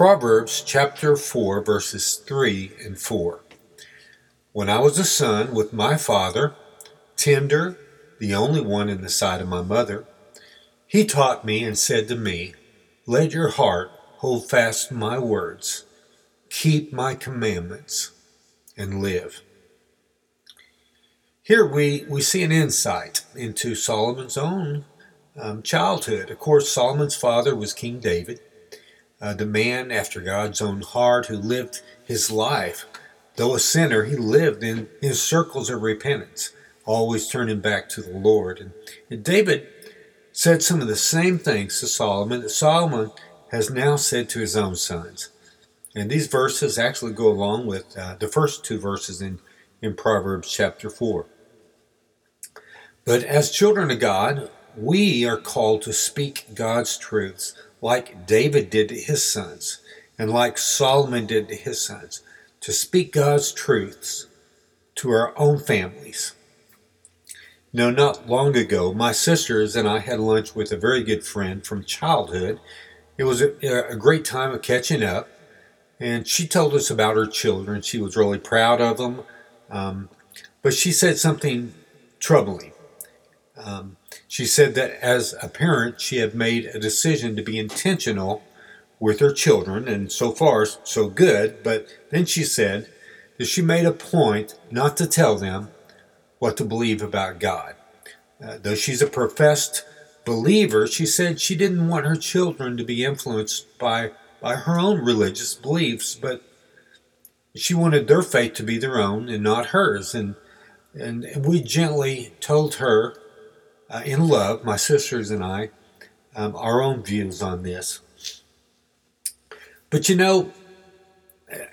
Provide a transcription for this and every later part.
Proverbs chapter 4, verses 3 and 4. When I was a son with my father, tender, the only one in the sight of my mother, he taught me and said to me, Let your heart hold fast my words, keep my commandments, and live. Here we, we see an insight into Solomon's own um, childhood. Of course, Solomon's father was King David uh, the man after God's own heart who lived his life. Though a sinner, he lived in, in circles of repentance, always turning back to the Lord. And, and David said some of the same things to Solomon that Solomon has now said to his own sons. And these verses actually go along with uh, the first two verses in, in Proverbs chapter 4. But as children of God, we are called to speak God's truths like David did to his sons, and like Solomon did to his sons, to speak God's truths to our own families. No, not long ago, my sisters and I had lunch with a very good friend from childhood. It was a, a great time of catching up, and she told us about her children. She was really proud of them, um, but she said something troubling. Um, she said that as a parent, she had made a decision to be intentional with her children, and so far, so good. But then she said that she made a point not to tell them what to believe about God. Uh, though she's a professed believer, she said she didn't want her children to be influenced by, by her own religious beliefs, but she wanted their faith to be their own and not hers. And, and we gently told her uh, in love, my sisters and I, um, our own views on this. But you know,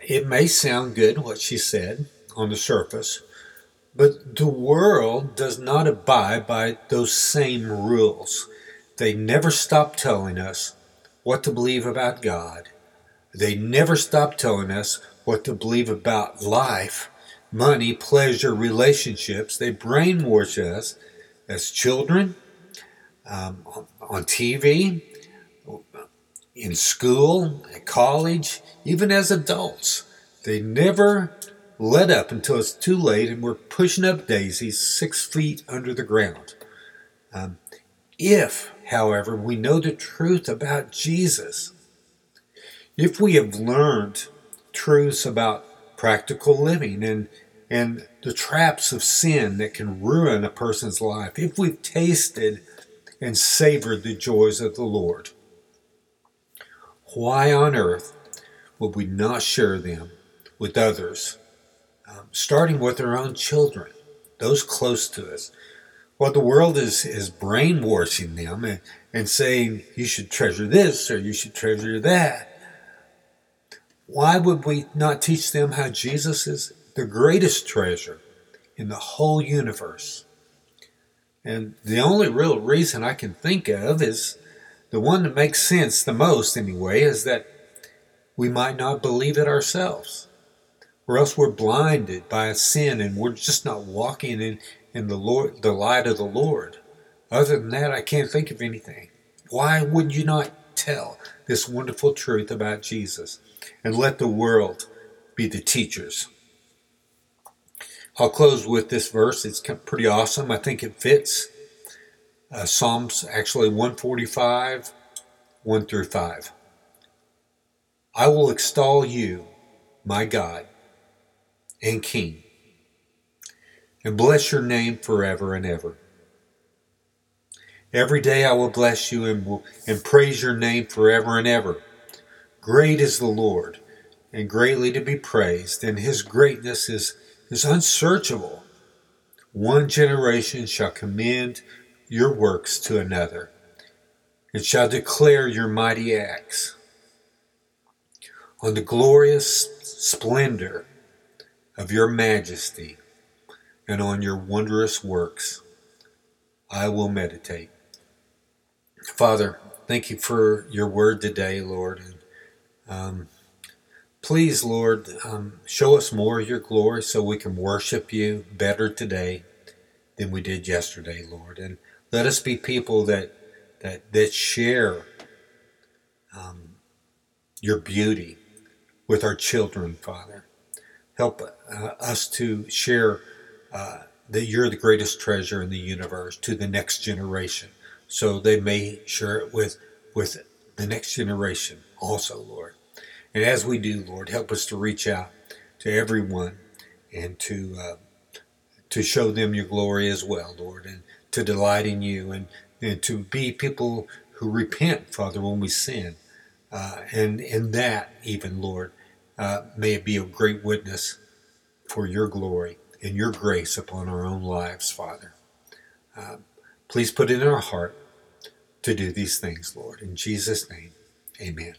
it may sound good what she said on the surface, but the world does not abide by those same rules. They never stop telling us what to believe about God. They never stop telling us what to believe about life, money, pleasure, relationships. They brainwash us as children, um, on TV, in school, at college, even as adults. They never let up until it's too late and we're pushing up daisies six feet under the ground. Um, if, however, we know the truth about Jesus, if we have learned truths about practical living and and the traps of sin that can ruin a person's life if we've tasted and savored the joys of the Lord. Why on earth would we not share them with others, um, starting with our own children, those close to us? Well, the world is, is brainwashing them and, and saying you should treasure this or you should treasure that. Why would we not teach them how Jesus is the greatest treasure in the whole universe. And the only real reason I can think of is the one that makes sense the most, anyway, is that we might not believe it ourselves. Or else we're blinded by a sin and we're just not walking in, in the Lord the light of the Lord. Other than that, I can't think of anything. Why would you not tell this wonderful truth about Jesus and let the world be the teachers? I'll close with this verse. It's pretty awesome. I think it fits. Uh, Psalms actually 145, 1 through 5. I will extol you, my God and King, and bless your name forever and ever. Every day I will bless you and, and praise your name forever and ever. Great is the Lord, and greatly to be praised, and his greatness is is unsearchable. One generation shall commend your works to another, and shall declare your mighty acts. On the glorious splendor of your majesty and on your wondrous works I will meditate. Father, thank you for your word today, Lord. Um, Please, Lord, um, show us more of your glory so we can worship you better today than we did yesterday, Lord. And let us be people that that that share um, your beauty with our children, Father. Help uh, us to share uh, that you're the greatest treasure in the universe to the next generation, so they may share it with with the next generation also, Lord. And as we do, Lord, help us to reach out to everyone and to uh, to show them your glory as well, Lord, and to delight in you and, and to be people who repent, Father, when we sin. Uh, and in that, even, Lord, uh, may it be a great witness for your glory and your grace upon our own lives, Father. Uh, please put it in our heart to do these things, Lord. In Jesus' name, amen.